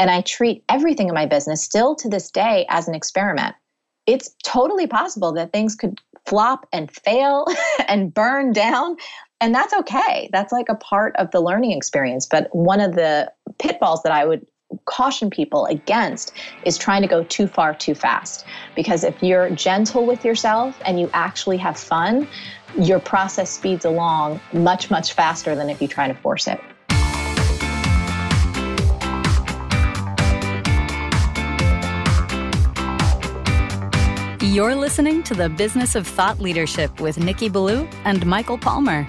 And I treat everything in my business still to this day as an experiment. It's totally possible that things could flop and fail and burn down. And that's okay. That's like a part of the learning experience. But one of the pitfalls that I would caution people against is trying to go too far too fast. Because if you're gentle with yourself and you actually have fun, your process speeds along much, much faster than if you try to force it. You're listening to the Business of Thought Leadership with Nikki Ballou and Michael Palmer.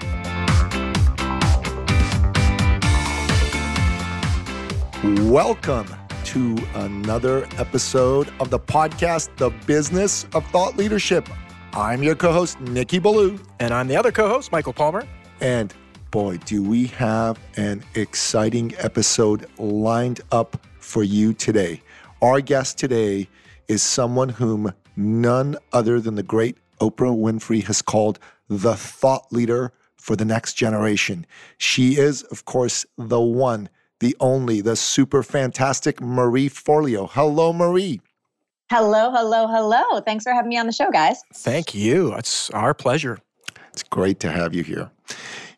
Welcome to another episode of the podcast, The Business of Thought Leadership. I'm your co host, Nikki Ballou. And I'm the other co host, Michael Palmer. And boy, do we have an exciting episode lined up for you today. Our guest today is someone whom none other than the great Oprah Winfrey has called the thought leader for the next generation. She is, of course, the one the only, the super fantastic Marie Forleo. Hello, Marie. Hello, hello, hello. Thanks for having me on the show, guys. Thank you. It's our pleasure. It's great to have you here.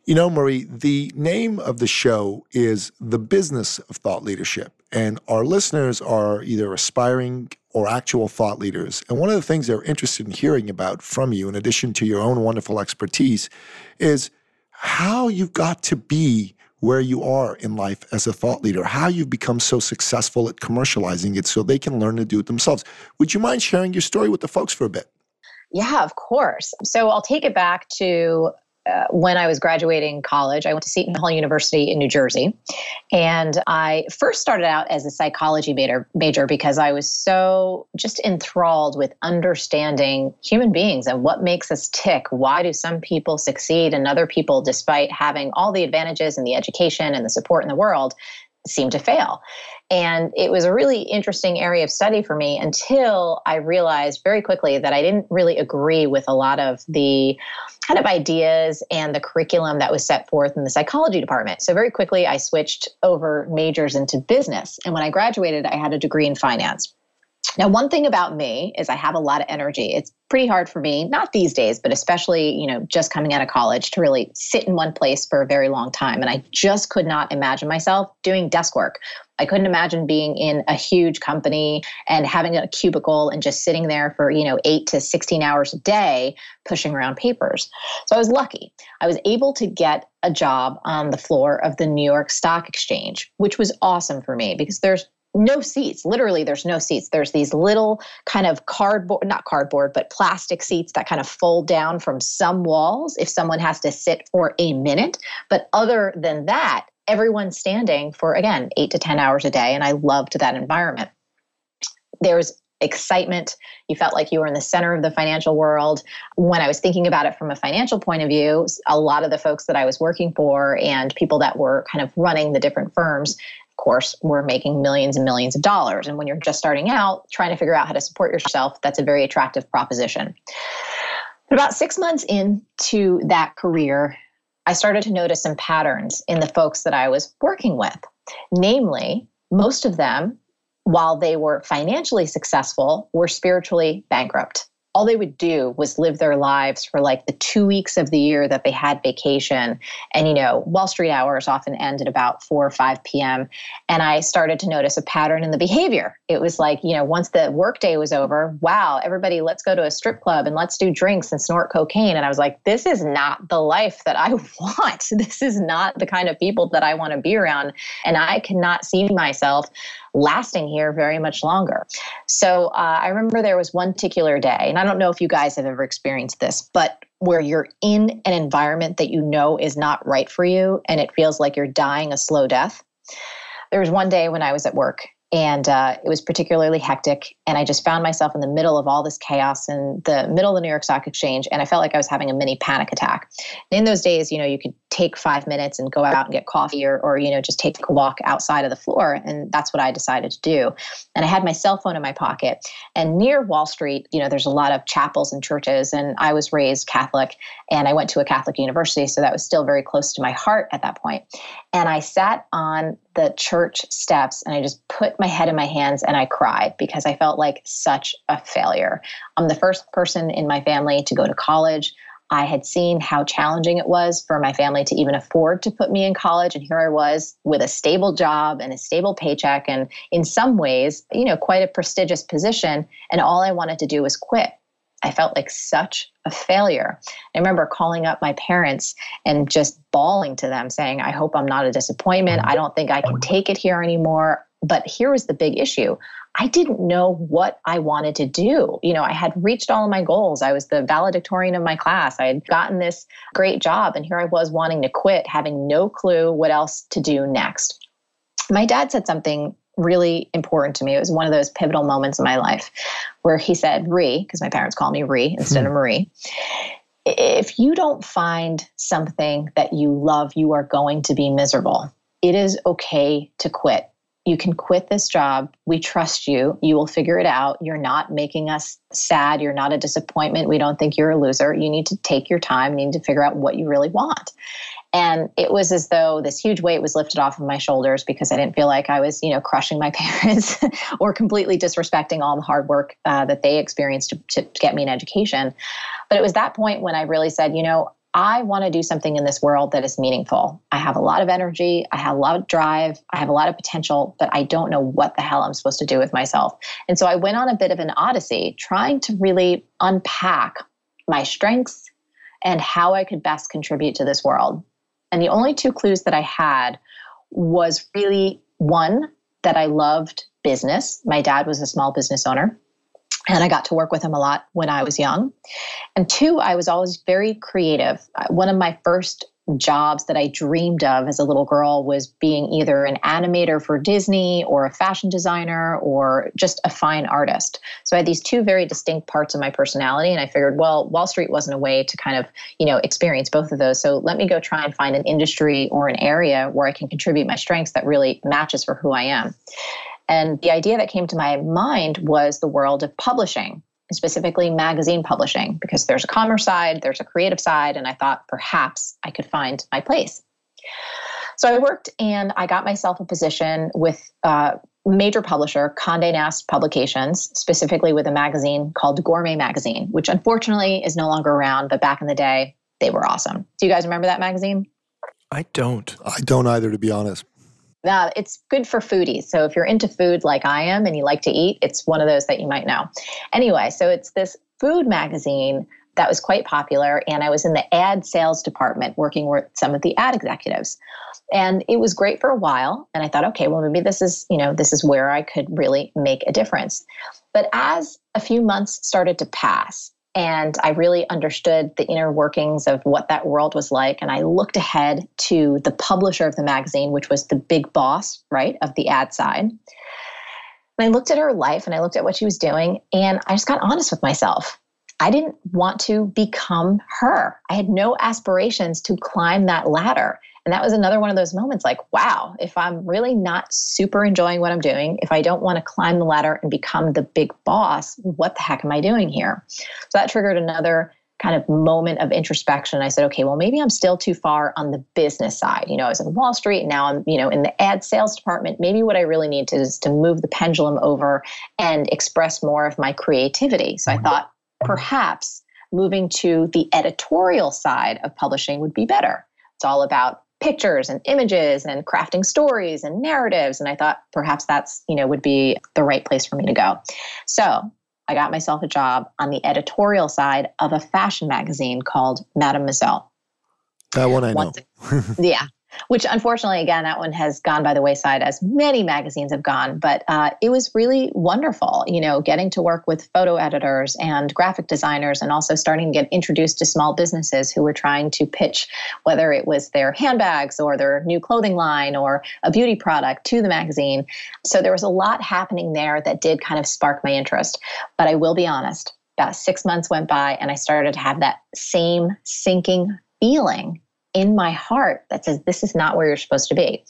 You know, Marie, the name of the show is The Business of Thought Leadership. And our listeners are either aspiring or actual thought leaders. And one of the things they're interested in hearing about from you, in addition to your own wonderful expertise, is how you got to be where you are in life as a thought leader, how you've become so successful at commercializing it so they can learn to do it themselves. Would you mind sharing your story with the folks for a bit? Yeah, of course. So I'll take it back to uh, when I was graduating college, I went to Seton Hall University in New Jersey. And I first started out as a psychology major, major because I was so just enthralled with understanding human beings and what makes us tick. Why do some people succeed and other people, despite having all the advantages and the education and the support in the world, seem to fail? And it was a really interesting area of study for me until I realized very quickly that I didn't really agree with a lot of the kind of ideas and the curriculum that was set forth in the psychology department. So very quickly I switched over majors into business. And when I graduated, I had a degree in finance. Now, one thing about me is I have a lot of energy. It's pretty hard for me, not these days, but especially, you know, just coming out of college to really sit in one place for a very long time. And I just could not imagine myself doing desk work. I couldn't imagine being in a huge company and having a cubicle and just sitting there for, you know, 8 to 16 hours a day pushing around papers. So I was lucky. I was able to get a job on the floor of the New York Stock Exchange, which was awesome for me because there's no seats. Literally, there's no seats. There's these little kind of cardboard, not cardboard, but plastic seats that kind of fold down from some walls if someone has to sit for a minute. But other than that, everyone's standing for, again, eight to 10 hours a day. And I loved that environment. There's excitement. You felt like you were in the center of the financial world. When I was thinking about it from a financial point of view, a lot of the folks that I was working for and people that were kind of running the different firms course, we're making millions and millions of dollars. And when you're just starting out, trying to figure out how to support yourself, that's a very attractive proposition. But about six months into that career, I started to notice some patterns in the folks that I was working with. Namely, most of them, while they were financially successful, were spiritually bankrupt all they would do was live their lives for like the two weeks of the year that they had vacation. And, you know, Wall Street hours often end at about 4 or 5 p.m. And I started to notice a pattern in the behavior. It was like, you know, once the workday was over, wow, everybody, let's go to a strip club and let's do drinks and snort cocaine. And I was like, this is not the life that I want. This is not the kind of people that I want to be around. And I cannot see myself lasting here very much longer. So uh, I remember there was one particular day, and I don't know if you guys have ever experienced this, but where you're in an environment that you know is not right for you and it feels like you're dying a slow death. There was one day when I was at work and uh, it was particularly hectic and i just found myself in the middle of all this chaos in the middle of the new york stock exchange and i felt like i was having a mini panic attack and in those days you know you could take five minutes and go out and get coffee or, or, you know, just take a walk outside of the floor. And that's what I decided to do. And I had my cell phone in my pocket. And near Wall Street, you know, there's a lot of chapels and churches. And I was raised Catholic and I went to a Catholic university. So that was still very close to my heart at that point. And I sat on the church steps and I just put my head in my hands and I cried because I felt like such a failure. I'm the first person in my family to go to college. I had seen how challenging it was for my family to even afford to put me in college. And here I was with a stable job and a stable paycheck, and in some ways, you know, quite a prestigious position. And all I wanted to do was quit. I felt like such a failure. I remember calling up my parents and just bawling to them, saying, I hope I'm not a disappointment. Mm-hmm. I don't think I can mm-hmm. take it here anymore. But here was the big issue I didn't know what I wanted to do. You know, I had reached all of my goals. I was the valedictorian of my class. I had gotten this great job, and here I was wanting to quit, having no clue what else to do next. My dad said something really important to me. It was one of those pivotal moments in my life where he said, Ree, because my parents call me Ree instead of hmm. Marie. If you don't find something that you love, you are going to be miserable. It is okay to quit you can quit this job. We trust you. You will figure it out. You're not making us sad. You're not a disappointment. We don't think you're a loser. You need to take your time. You need to figure out what you really want. And it was as though this huge weight was lifted off of my shoulders because I didn't feel like I was, you know, crushing my parents or completely disrespecting all the hard work uh, that they experienced to, to get me an education. But it was that point when I really said, you know, I want to do something in this world that is meaningful. I have a lot of energy, I have a lot of drive, I have a lot of potential, but I don't know what the hell I'm supposed to do with myself. And so I went on a bit of an odyssey trying to really unpack my strengths and how I could best contribute to this world. And the only two clues that I had was really one, that I loved business. My dad was a small business owner and I got to work with him a lot when I was young. And two, I was always very creative. Uh, one of my first jobs that I dreamed of as a little girl was being either an animator for Disney or a fashion designer or just a fine artist. So I had these two very distinct parts of my personality and I figured, well, Wall Street wasn't a way to kind of, you know, experience both of those. So let me go try and find an industry or an area where I can contribute my strengths that really matches for who I am. And the idea that came to my mind was the world of publishing, specifically magazine publishing, because there's a commerce side, there's a creative side, and I thought perhaps I could find my place. So I worked and I got myself a position with a major publisher, Condé Nast Publications, specifically with a magazine called Gourmet Magazine, which unfortunately is no longer around, but back in the day, they were awesome. Do you guys remember that magazine? I don't. I don't either, to be honest. Now, it's good for foodies. So if you're into food like I am and you like to eat, it's one of those that you might know. Anyway, so it's this food magazine that was quite popular and I was in the ad sales department working with some of the ad executives. And it was great for a while and I thought okay, well maybe this is, you know, this is where I could really make a difference. But as a few months started to pass and I really understood the inner workings of what that world was like. And I looked ahead to the publisher of the magazine, which was the big boss, right, of the ad side. And I looked at her life and I looked at what she was doing, and I just got honest with myself. I didn't want to become her. I had no aspirations to climb that ladder. And that was another one of those moments like, wow, if I'm really not super enjoying what I'm doing, if I don't want to climb the ladder and become the big boss, what the heck am I doing here? So that triggered another kind of moment of introspection. I said, okay, well, maybe I'm still too far on the business side. You know, I was in Wall Street, now I'm, you know, in the ad sales department. Maybe what I really need to is to move the pendulum over and express more of my creativity. So I mm-hmm. thought perhaps moving to the editorial side of publishing would be better. It's all about pictures and images and crafting stories and narratives. And i thought perhaps that's you know would be the right place for me to go. So i got myself a job on the editorial side of a fashion magazine called mademoiselle. That one i know. Yeah which unfortunately, again, that one has gone by the wayside as many magazines have gone. But uh, it was really wonderful, you know, getting to work with photo editors and graphic designers and also starting to get introduced to small businesses who were trying to pitch, whether it was their handbags or their new clothing line or a beauty product to the magazine. So there was a lot happening there that did kind of spark my interest. But I will be honest, about six months went by and I started to have that same sinking feeling in my heart that says this is not where you're supposed to be.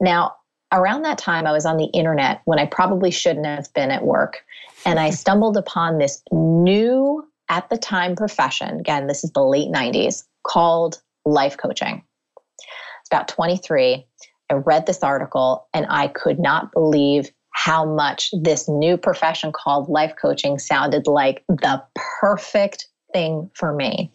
Now, around that time, I was on the internet when I probably shouldn't have been at work. And I stumbled upon this new, at the time, profession. Again, this is the late 90s, called life coaching. It's about 23. I read this article and I could not believe how much this new profession called life coaching sounded like the perfect thing for me.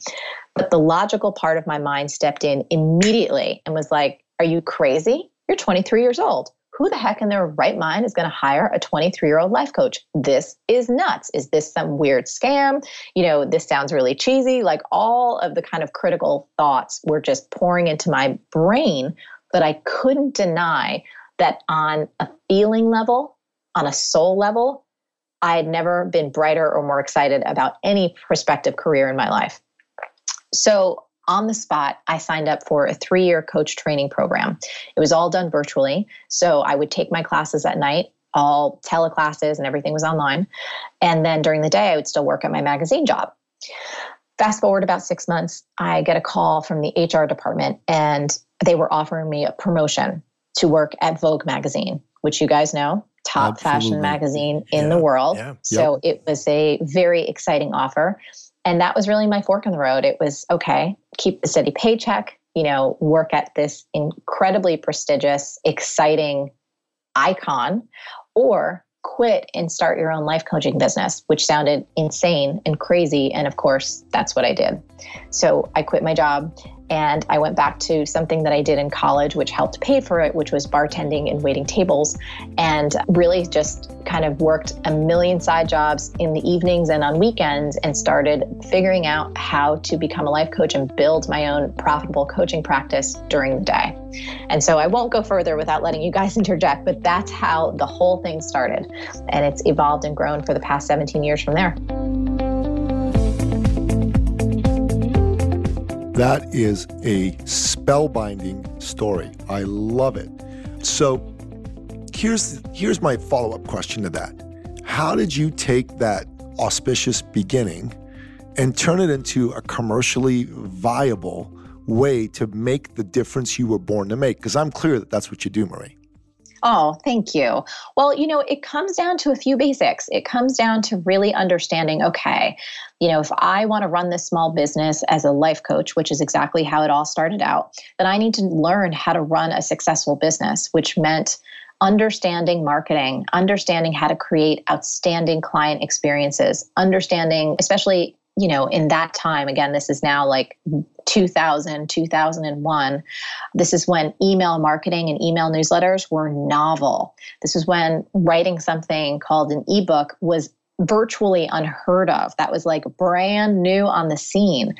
But the logical part of my mind stepped in immediately and was like, Are you crazy? You're 23 years old. Who the heck in their right mind is going to hire a 23 year old life coach? This is nuts. Is this some weird scam? You know, this sounds really cheesy. Like all of the kind of critical thoughts were just pouring into my brain, but I couldn't deny that on a feeling level, on a soul level, I had never been brighter or more excited about any prospective career in my life. So on the spot, I signed up for a three year coach training program. It was all done virtually. So I would take my classes at night, all teleclasses, and everything was online. And then during the day, I would still work at my magazine job. Fast forward about six months, I get a call from the HR department, and they were offering me a promotion to work at Vogue magazine, which you guys know, top Absolutely. fashion magazine in yeah, the world. Yeah, so yep. it was a very exciting offer. And that was really my fork in the road. It was okay, keep the steady paycheck, you know, work at this incredibly prestigious, exciting icon, or quit and start your own life coaching business, which sounded insane and crazy. And of course, that's what I did. So I quit my job and I went back to something that I did in college, which helped pay for it, which was bartending and waiting tables, and really just kind of worked a million side jobs in the evenings and on weekends and started figuring out how to become a life coach and build my own profitable coaching practice during the day. And so I won't go further without letting you guys interject, but that's how the whole thing started. And it's evolved and grown for the past 17 years from there. That is a spellbinding story. I love it. So here's here's my follow-up question to that. How did you take that auspicious beginning and turn it into a commercially viable way to make the difference you were born to make? Because I'm clear that that's what you do, Marie. Oh, thank you. Well, you know, it comes down to a few basics. It comes down to really understanding okay, you know, if I want to run this small business as a life coach, which is exactly how it all started out, then I need to learn how to run a successful business, which meant understanding marketing, understanding how to create outstanding client experiences, understanding, especially you know, in that time, again, this is now like 2000, 2001. This is when email marketing and email newsletters were novel. This is when writing something called an ebook was virtually unheard of. That was like brand new on the scene.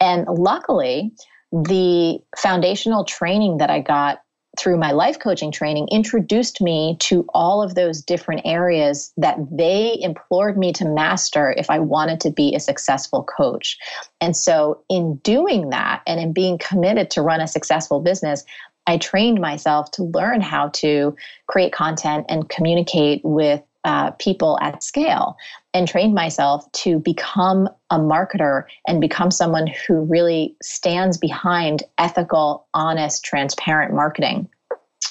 And luckily, the foundational training that I got through my life coaching training introduced me to all of those different areas that they implored me to master if I wanted to be a successful coach. And so, in doing that and in being committed to run a successful business, I trained myself to learn how to create content and communicate with uh, people at scale and trained myself to become a marketer and become someone who really stands behind ethical, honest, transparent marketing.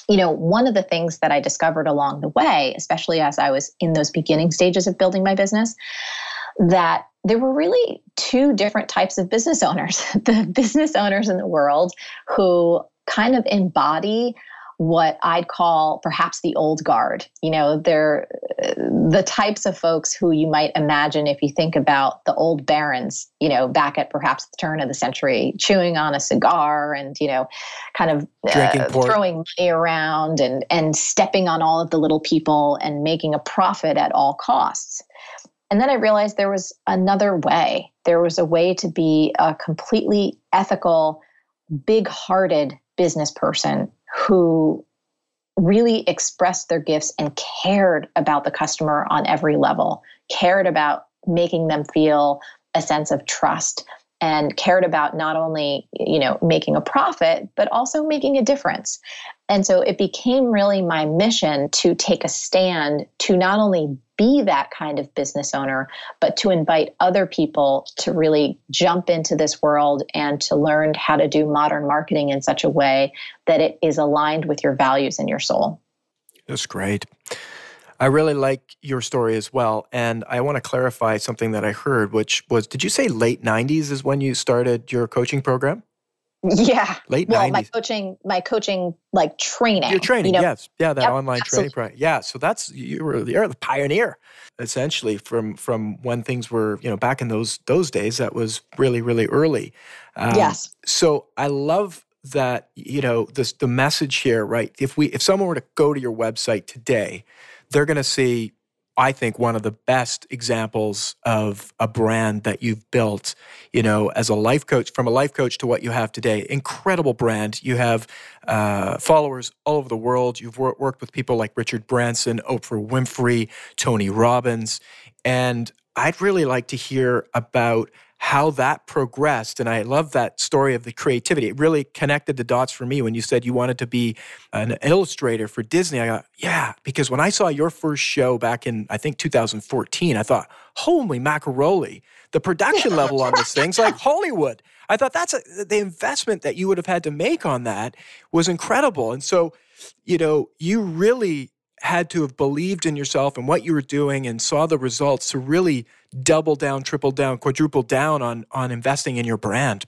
You know, one of the things that I discovered along the way, especially as I was in those beginning stages of building my business, that there were really two different types of business owners the business owners in the world who kind of embody what I'd call perhaps the old guard. You know, they're the types of folks who you might imagine if you think about the old barons, you know, back at perhaps the turn of the century, chewing on a cigar and, you know, kind of uh, throwing money around and, and stepping on all of the little people and making a profit at all costs. And then I realized there was another way. There was a way to be a completely ethical, big hearted business person who really expressed their gifts and cared about the customer on every level, cared about making them feel a sense of trust and cared about not only you know making a profit but also making a difference. And so it became really my mission to take a stand to not only be that kind of business owner but to invite other people to really jump into this world and to learn how to do modern marketing in such a way that it is aligned with your values and your soul. That's great I really like your story as well. And I want to clarify something that I heard, which was did you say late 90s is when you started your coaching program? Yeah. Late well, 90s. my coaching, my coaching like training. Your training, you know? yes. Yeah, that Yep, online absolutely. training program. Yeah. So that's you were you're the pioneer, essentially, from from when things were, you know, back in those those days. That was really, really early. Um, Yes. So I love that, you know, this the message here, right? If we if someone were to go to your website today, they're gonna see I think one of the best examples of a brand that you've built, you know, as a life coach, from a life coach to what you have today. Incredible brand. You have uh, followers all over the world. You've wor- worked with people like Richard Branson, Oprah Winfrey, Tony Robbins. And I'd really like to hear about how that progressed. And I love that story of the creativity. It really connected the dots for me when you said you wanted to be an illustrator for Disney. I got, yeah, because when I saw your first show back in, I think 2014, I thought, holy macaroni, the production level on this thing's like Hollywood. I thought that's a, the investment that you would have had to make on that was incredible. And so, you know, you really had to have believed in yourself and what you were doing and saw the results to really double down, triple down, quadruple down on on investing in your brand.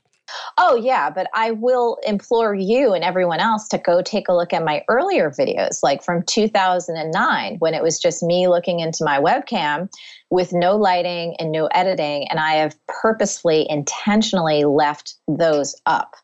Oh, yeah, but I will implore you and everyone else to go take a look at my earlier videos, like from 2009, when it was just me looking into my webcam with no lighting and no editing. And I have purposefully, intentionally left those up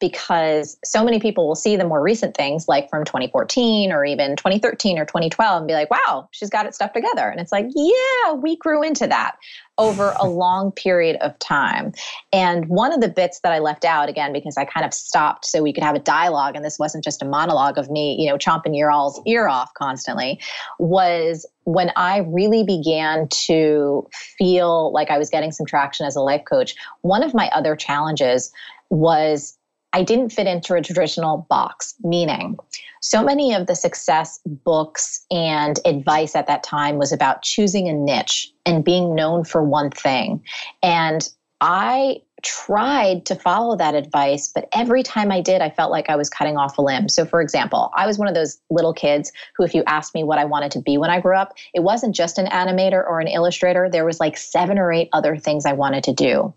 because so many people will see the more recent things like from 2014 or even 2013 or 2012 and be like, wow, she's got it stuff together. And it's like, yeah, we grew into that over a long period of time. And one of the bits that I left out again, because I kind of stopped so we could have a dialogue and this wasn't just a monologue of me, you know, chomping your all's ear off constantly, was when I really began to feel like I was getting some traction as a life coach. One of my other challenges was I didn't fit into a traditional box, meaning so many of the success books and advice at that time was about choosing a niche and being known for one thing. And I tried to follow that advice, but every time I did, I felt like I was cutting off a limb. So, for example, I was one of those little kids who, if you asked me what I wanted to be when I grew up, it wasn't just an animator or an illustrator. There was like seven or eight other things I wanted to do.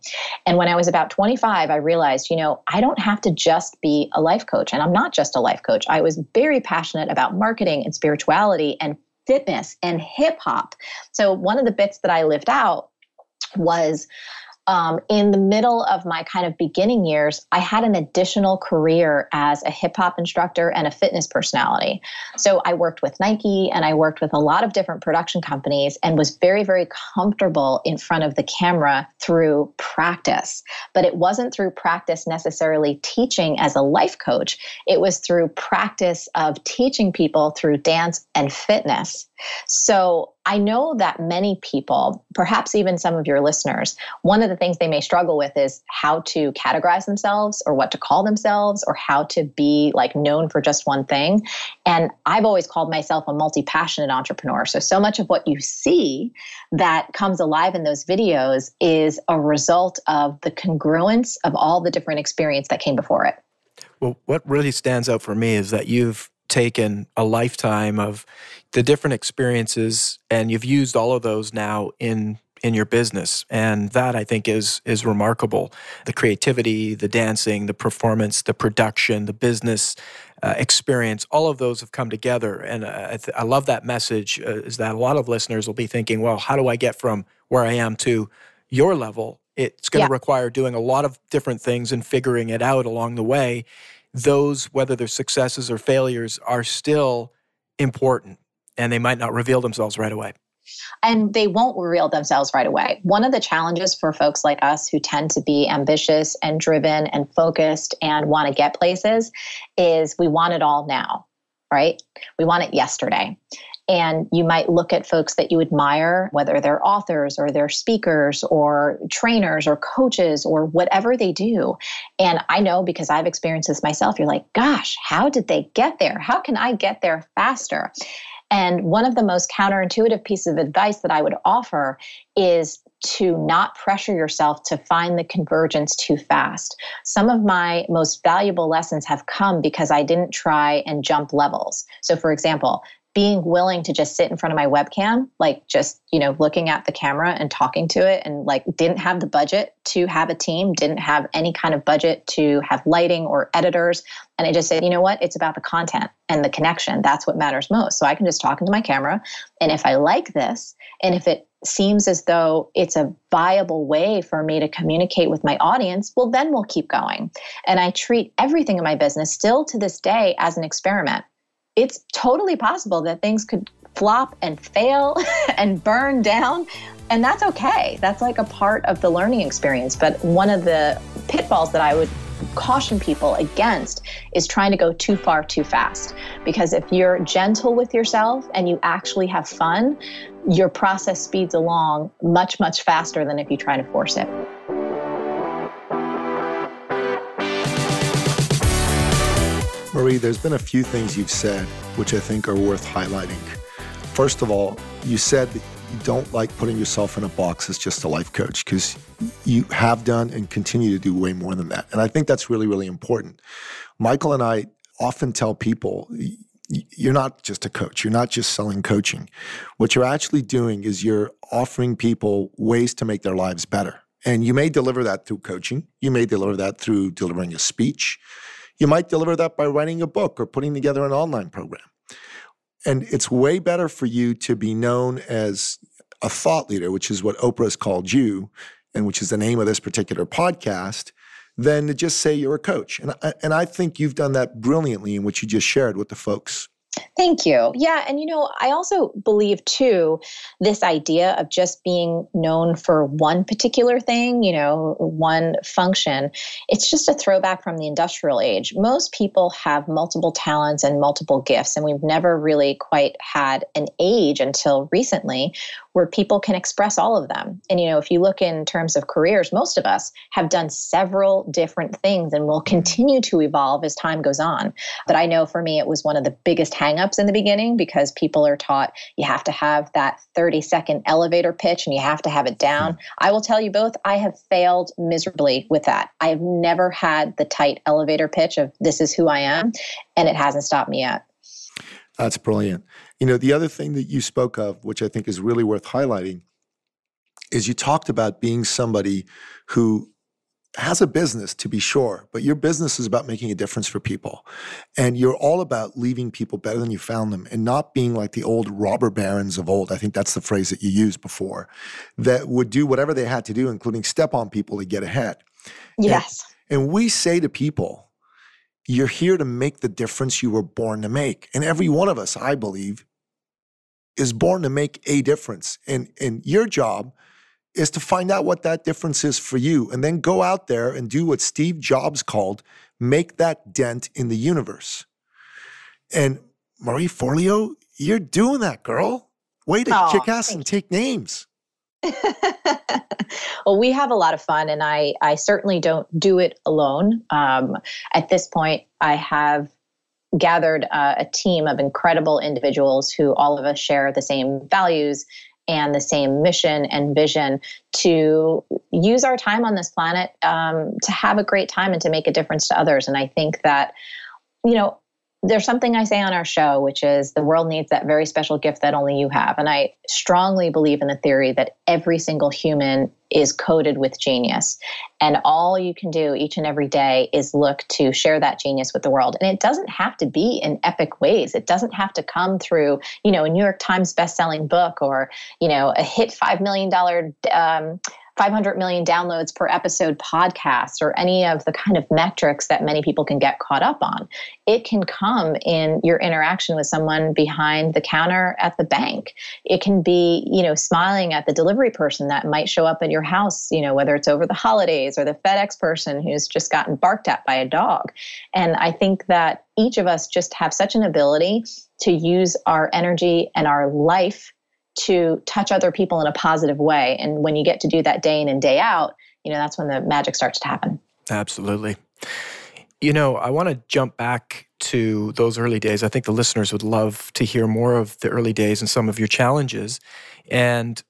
And when I was about 25, I realized, you know, I don't have to just be a life coach. And I'm not just a life coach. I was very passionate about marketing and spirituality and fitness and hip hop. So, one of the bits that I lived out was um, in the middle of my kind of beginning years, I had an additional career as a hip hop instructor and a fitness personality. So I worked with Nike and I worked with a lot of different production companies and was very, very comfortable in front of the camera through practice. But it wasn't through practice necessarily teaching as a life coach, it was through practice of teaching people through dance and fitness. So I know that many people, perhaps even some of your listeners, one of the things they may struggle with is how to categorize themselves or what to call themselves or how to be like known for just one thing. And I've always called myself a multi passionate entrepreneur. So, so much of what you see that comes alive in those videos is a result of the congruence of all the different experience that came before it. Well, what really stands out for me is that you've taken a lifetime of the different experiences and you've used all of those now in in your business. And that i think is is remarkable. The creativity the dancing the performance the production the business uh, experience all of those have come together. And uh, I, th- I love that message uh, is that a lot of listeners will be thinking well how do i get from where i am to your level? It's going to Yeah. require doing a lot of different things and figuring it out along the way those, whether they're successes or failures, are still important and they might not reveal themselves right away. and they won't reveal themselves right away. One of the challenges for folks like us who tend to be ambitious and driven and focused and want to get places is we want it all now, right? We want it yesterday. And you might look at folks that you admire, whether they're authors or they're speakers or trainers or coaches or whatever they do. And I know because I've experienced this myself, you're like, gosh, how did they get there? How can I get there faster? And one of the most counterintuitive pieces of advice that I would offer is to not pressure yourself to find the convergence too fast. Some of my most valuable lessons have come because I didn't try and jump levels. So, for example, being willing to just sit in front of my webcam, like just, you know, looking at the camera and talking to it and like didn't have the budget to have a team, didn't have any kind of budget to have lighting or editors. And I just said, you know what? It's about the content and the connection. That's what matters most. So I can just talk into my camera. And if I like this, and if it seems as though it's a viable way for me to communicate with my audience, well, then we'll keep going. And I treat everything in my business still to this day as an experiment it's totally possible that things could flop and fail and burn down. And that's okay. That's like a part of the learning experience. But one of the pitfalls that I would caution people against is trying to go too far too fast. Because if you're gentle with yourself and you actually have fun, your process speeds along much, much faster than if you try to force it. Marie, there's been a few things you've said which I think are worth highlighting. First of all, you said that you don't like putting yourself in a box as just a life coach because you have done and continue to do way more than that. And I think that's really, really important. Michael and I often tell people you're not just a coach, you're not just selling coaching. What you're actually doing is you're offering people ways to make their lives better. And you may deliver that through coaching, you may deliver that through delivering a speech. You might deliver that by writing a book or putting together an online program. And it's way better for you to be known as a thought leader, which is what Oprah has called you, and which is the name of this particular podcast, than to just say you're a coach. And I, and I think you've done that brilliantly in what you just shared with the folks Thank you. Yeah. And, you know, I also believe too, this idea of just being known for one particular thing, you know, one function, it's just a throwback from the industrial age. Most people have multiple talents and multiple gifts, and we've never really quite had an age until recently where people can express all of them. And, you know, if you look in terms of careers, most of us have done several different things and will mm-hmm. continue to evolve as time goes on. But I know for me, it was one of the biggest hangups in the beginning because people are taught you have to have that 30 second elevator pitch and you have to have it down. Hmm. I will tell you both, I have failed miserably with that. I have never had the tight elevator pitch of this is who I am, and it hasn't stopped me yet. That's brilliant. You know, the other thing that you spoke of, which I think is really worth highlighting, is you talked about being somebody who has a business to be sure, but your business is about making a difference for people. And you're all about leaving people better than you found them and not being like the old robber barons of old. I think that's the phrase that you used before that would do whatever they had to do, including step on people to get ahead. Yes. And, and we say to people, you're here to make the difference you were born to make. And every one of us, I believe, is born to make a difference. And, and your job is to find out what that difference is for you and then go out there and do what Steve Jobs called make that dent in the universe. And Marie Forleo, you're doing that, girl. Way to oh, kick ass and take names. well, we have a lot of fun, and I, I certainly don't do it alone. Um, at this point, I have gathered uh, a team of incredible individuals who all of us share the same values and the same mission and vision to use our time on this planet um, to have a great time and to make a difference to others. And I think that, you know, there's something I say on our show, which is the world needs that very special gift that only you have. And I strongly believe in the theory that every single human is coded with genius. And all you can do each and every day is look to share that genius with the world. And it doesn't have to be in epic ways. It doesn't have to come through, you know, a New York Times best-selling book or, you know, a hit $5 million um, 500 million downloads per episode podcast or any of the kind of metrics that many people can get caught up on. It can come in your interaction with someone behind the counter at the bank. It can be, you know, smiling at the delivery person that might show up at your house, you know, whether it's over the holidays or the FedEx person who's just gotten barked at by a dog. And I think that each of us just have such an ability to use our energy and our life to touch other people in a positive way. And when you get to do that day in and day out, you know, that's when the magic starts to happen. Absolutely. You know, I want to jump back to those early days. I think the listeners would love to hear more of the early days and some of your challenges. And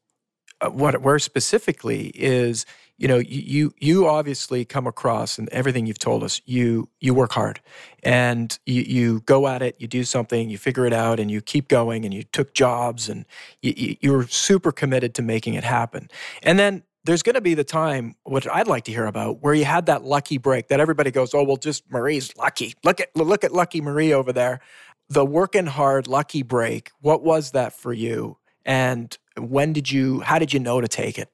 uh, what where specifically is you know you you obviously come across and everything you've told us you you work hard and you, you go at it you do something you figure it out and you keep going and you took jobs and you, you're super committed to making it happen. And then there's going to be the time what I'd like to hear about where you had that lucky break that everybody goes oh well just Marie's lucky. Look at look at lucky Marie over there. The working hard lucky break what was that for you? And when did you how did you know to take it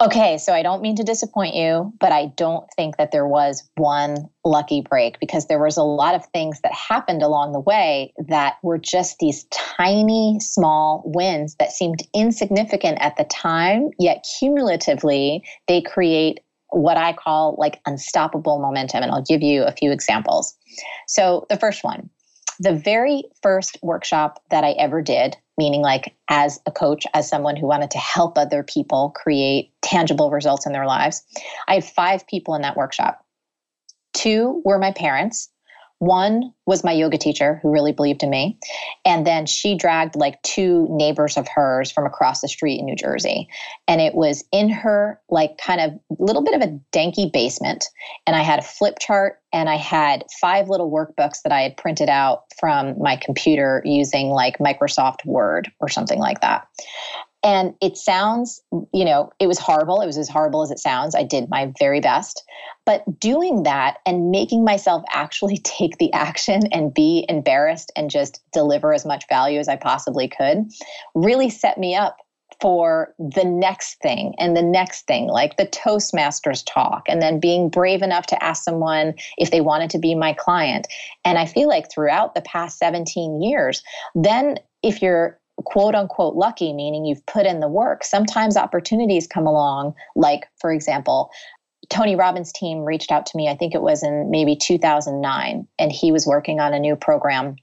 Okay, so I don't mean to disappoint you, but I don't think that there was one lucky break because there was a lot of things that happened along the way that were just these tiny small wins that seemed insignificant at the time, yet cumulatively they create what I call like unstoppable momentum and I'll give you a few examples. So the first one, the very first workshop that I ever did, meaning like as a coach, as someone who wanted to help other people create tangible results in their lives, I had five people in that workshop. Two were my parents, one was my yoga teacher who really believed in me. And then she dragged like two neighbors of hers from across the street in New Jersey. And it was in her, like, kind of little bit of a danky basement. And I had a flip chart and I had five little workbooks that I had printed out from my computer using like Microsoft Word or something like that. And it sounds, you know, it was horrible. It was as horrible as it sounds. I did my very best. But doing that and making myself actually take the action and be embarrassed and just deliver as much value as I possibly could really set me up for the next thing and the next thing, like the Toastmasters talk, and then being brave enough to ask someone if they wanted to be my client. And I feel like throughout the past 17 years, then if you're quote unquote lucky, meaning you've put in the work, sometimes opportunities come along, like, for example, Tony Robbins' team reached out to me, I think it was in maybe 2009, and he was working on a new program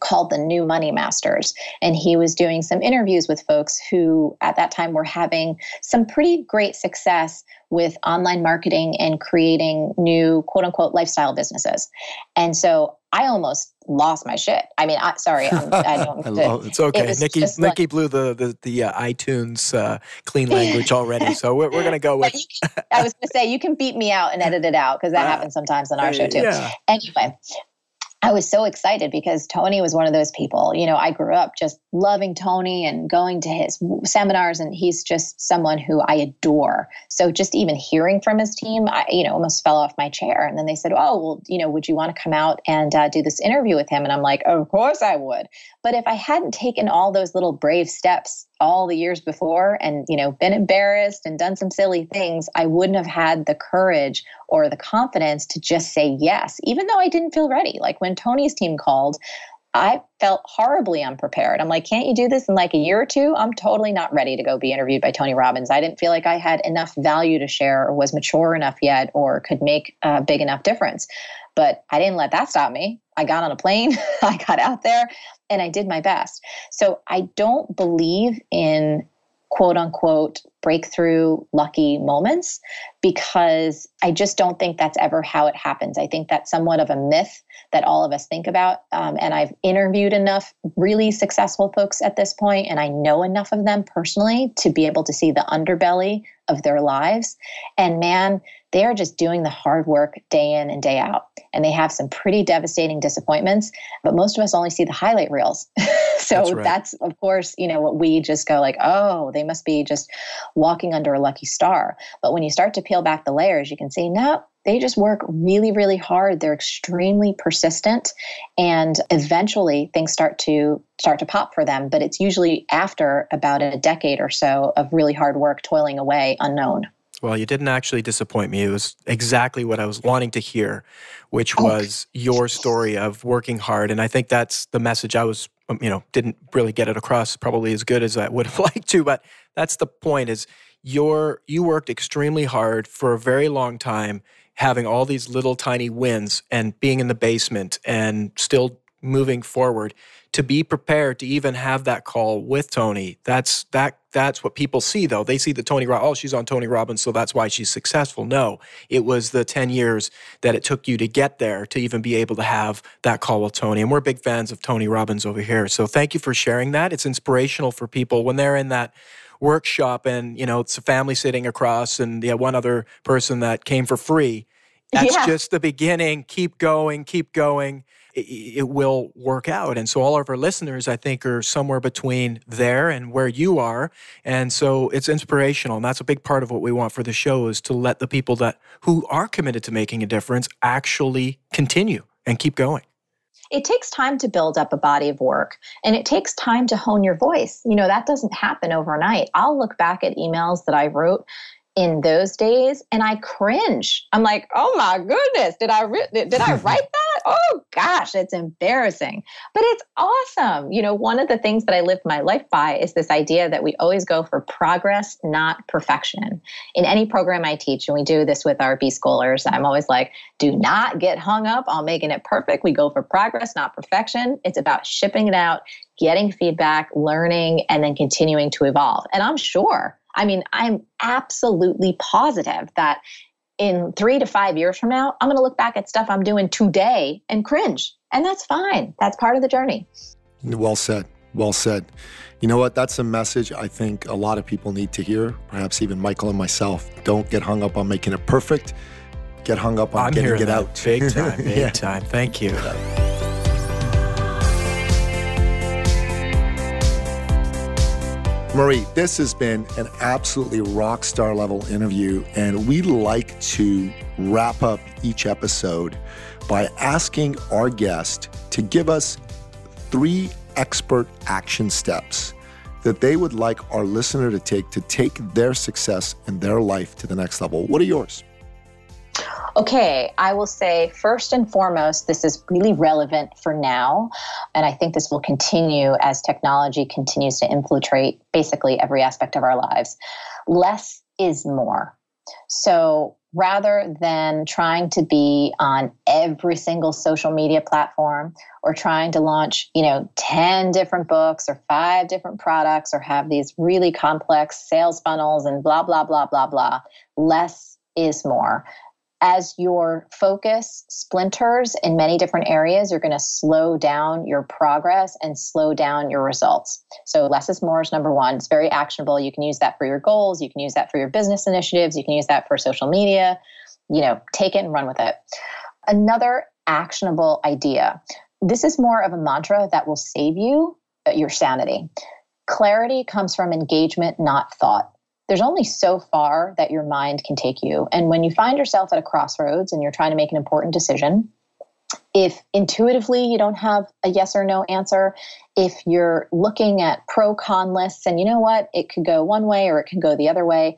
called the New Money Masters. And he was doing some interviews with folks who at that time were having some pretty great success with online marketing and creating new quote unquote lifestyle businesses. And so I almost lost my shit. I mean, I, sorry, I'm, I don't. to, it's okay. It Nikki, Nikki like, blew the the, the uh, iTunes uh, clean language already, so we're, we're gonna go with. Can, I was gonna say you can beat me out and edit it out because that uh, happens sometimes on our show too. Yeah. Anyway, I was so excited because Tony was one of those people. You know, I grew up just loving Tony and going to his seminars, and he's just someone who I adore. So just even hearing from his team, I, you know, almost fell off my chair. And then they said, "Oh, well, you know, would you want to come out and uh, do this interview with him?" And I'm like, "Of course I would." But if I hadn't taken all those little brave steps all the years before and you know been embarrassed and done some silly things i wouldn't have had the courage or the confidence to just say yes even though i didn't feel ready. Like when tony's team called i felt horribly unprepared. I'm like can't you do this in like a year or two? I'm totally not ready to go be interviewed by tony robbins. I didn't feel like i had enough value to share or was mature enough yet or could make a big enough difference. But I didn't let that stop me. I got on a plane, I got out there, and I did my best. So I don't believe in quote unquote breakthrough lucky moments because I just don't think that's ever how it happens. I think that's somewhat of a myth that all of us think about. Um, and I've interviewed enough really successful folks at this point, and I know enough of them personally to be able to see the underbelly of their lives. And man, they are just doing the hard work day in and day out. And they have some pretty devastating disappointments, but most of us only see the highlight reels. so that's, right. that's, of course, you know, what we just go like, oh, they must be just walking under a lucky star. But when you start to peel back the layers, you can see, no, they just work really, really hard. They're extremely persistent, and eventually things start to start to pop for them. But it's usually after about a decade or so of really hard work, toiling away, unknown. Well, you didn't actually disappoint me. It was exactly what I was wanting to hear, which was your story of working hard. And I think that's the message I was, um, you know, didn't really get it across probably as good as I would have liked to, but that's the point is your you worked extremely hard for a very long time having all these little tiny wins and being in the basement and still moving forward to be prepared to even have that call with Tony. That's that that's what people see though. They see the Tony Rob oh she's on Tony Robbins so that's why she's successful. No, it was the 10 years that it took you to get there to even be able to have that call with Tony. And we're big fans of Tony Robbins over here. So thank you for sharing that. It's inspirational for people when they're in that workshop and you know it's a family sitting across and yeah one other person that came for free that's yeah. just the beginning keep going keep going it, it, will work out and so all of our listeners i think are somewhere between there and where you are and so it's inspirational and that's a big part of what we want for the show is to let the people that who are committed to making a difference actually continue and keep going it takes time to build up a body of work and it takes time to hone your voice. You know, that doesn't happen overnight. I'll look back at emails that I wrote in those days and I cringe. I'm like, "Oh my goodness, did I re- did I write that? Oh gosh, it's embarrassing." But it's awesome. You know, one of the things that I live my life by is this idea that we always go for progress, not perfection. In any program I teach, and we do this with our B schoolers, I'm always like, "Do not get hung up on making it perfect. We go for progress, not perfection. It's about shipping it out, getting feedback, learning, and then continuing to evolve." And I'm sure I mean, I'm absolutely positive that in three to five years from now, I'm going to look back at stuff I'm doing today and cringe. And that's fine. That's part of the journey. Well said. Well said. You know what? That's a message I think a lot of people need to hear, perhaps even Michael and myself. Don't get hung up on making it perfect. Get hung up on I'm getting it out. Big time, big yeah. time. Thank you. Marie, this has been an absolutely rock star level interview, and we like to wrap up each episode by asking our guest to give us three expert action steps that they would like our listener to take to take their success and their life to the next level. What are yours? Okay, I will say first and foremost, this is really relevant for now. And I think this will continue as technology continues to infiltrate basically every aspect of our lives. Less is more. So rather than trying to be on every single social media platform or trying to launch, you know, 10 different books or five different products or have these really complex sales funnels and blah, blah, blah, blah, blah, less is more as your focus splinters in many different areas, you're going to slow down your progress and slow down your results. So, less is more is number one. It's very actionable. You can use that for your goals, you can use that for your business initiatives, you can use that for social media. You know, take it and run with it. Another actionable idea this is more of a mantra that will save you uh, your sanity. Clarity comes from engagement, not thought there's only so far that your mind can take you. And when you find yourself at a crossroads and you're trying to make an important decision, if intuitively you don't have a yes or no answer, if you're looking at pro con lists and you know what, it could go one way or it could go the other way,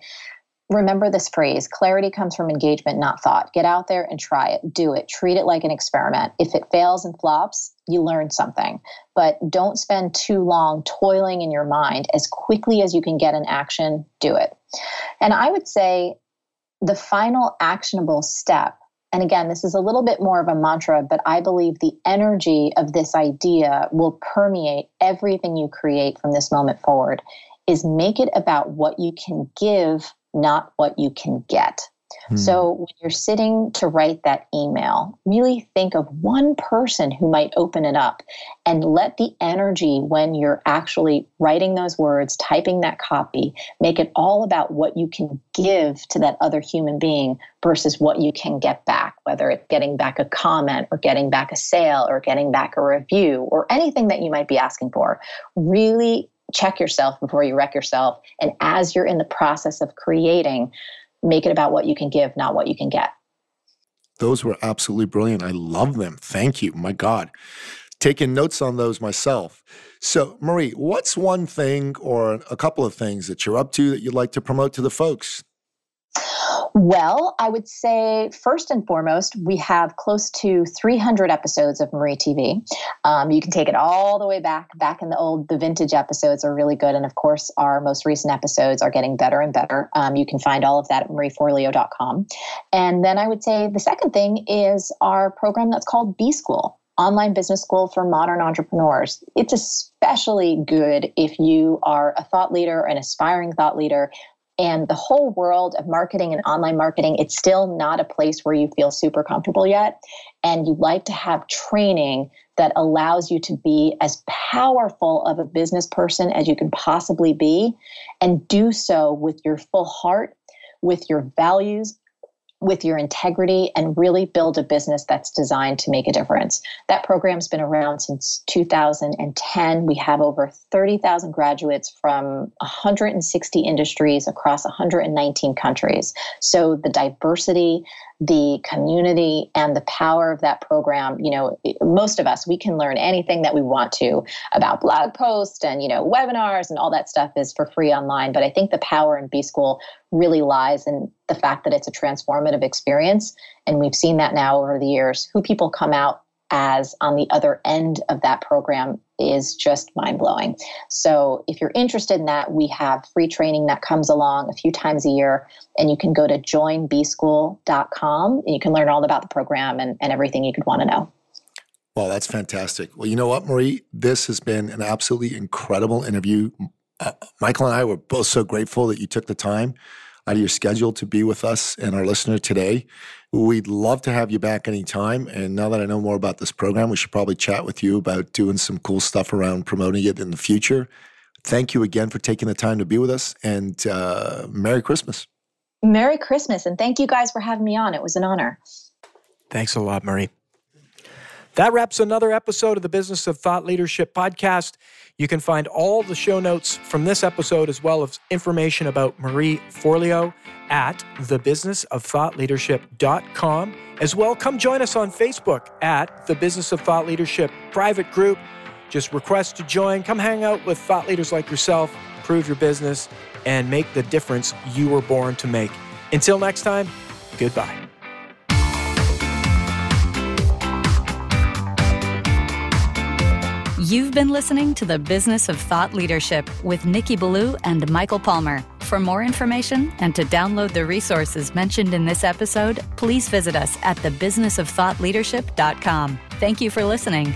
remember this phrase clarity comes from engagement, not thought. Get out there and try it, do it, treat it like an experiment. If it fails and flops, you learn something. But don't spend too long toiling in your mind. As quickly as you can get an action, do it. And I would say the final actionable step. And again, this is a little bit more of a mantra, but I believe the energy of this idea will permeate everything you create from this moment forward. Is make it about what you can give not what you can get. Hmm. So when you're sitting to write that email, really think of one person who might open it up and let the energy when you're actually writing those words, typing that copy, make it all about what you can give to that other human being versus what you can get back, whether it's getting back a comment or getting back a sale or getting back a review or anything that you might be asking for. Really check yourself before you wreck yourself. And as you're in the process of creating, make it about what you can give, not what you can get. Those were absolutely brilliant. I love them. Thank you. My God. Taking notes on those myself. So, Marie, what's one thing or a couple of things that you're up to that you'd like to promote to the folks? Well, I would say first and foremost, we have close to 300 episodes of Marie TV. Um, you can take it all the way back. Back in the old, the vintage episodes are really good, and of course, our most recent episodes are getting better and better. Um, you can find all of that at marieforleo.com. And then I would say the second thing is our program that's called B School online business school for modern entrepreneurs. It's especially good if you are a thought leader, or an aspiring thought leader and the whole world of marketing and online marketing it's still not a place where you feel super comfortable yet. And you'd like to have training that allows you to be as powerful of a business person as you can possibly be and do so with your full heart with your values with your integrity and really build a business that's designed to make a difference. That program's been around since 2010. We have over 30,000 graduates from 160 industries across 119 countries. So the diversity, the community and the power of that program you know most of us we can learn anything that we want to about blog posts and you know webinars and all that stuff is for free online. But i think the power in b school really lies in the fact that it's a transformative experience. And we've seen that now over the years. Who people come out as on the other end of that program is just mind blowing. So, if you're interested in that, we have free training that comes along a few times a year, and you can go to joinbschool.com and you can learn all about the program and, and everything you could want to know. Well, that's fantastic. Well, you know what, Marie? This has been an absolutely incredible interview. Uh, Michael and I were both so grateful that you took the time out of your schedule to be with us and our listener today. We'd love to have you back anytime. And now that I know more about this program, we should probably chat with you about doing some cool stuff around promoting it in the future. Thank you again for taking the time to be with us and uh, Merry Christmas. Merry Christmas. And thank you guys for having me on. It was an honor. Thanks a lot, Marie. That wraps another episode of the Business of Thought Leadership podcast. You can find all the show notes from this episode as well as information about Marie Forleo at thebusinessofthoughtleadership.com. As well, come join us on Facebook at the Business of Thought Leadership private group. Just request to join. Come hang out with thought leaders like yourself, prove your business, and make the difference you were born to make. Until next time, goodbye. You've been listening to the Business of Thought Leadership with Nicky Billou and Michael Palmer. For more information and to download the resources mentioned in this episode, please visit us at thebusinessofthoughtleadership.com. Thank you for listening.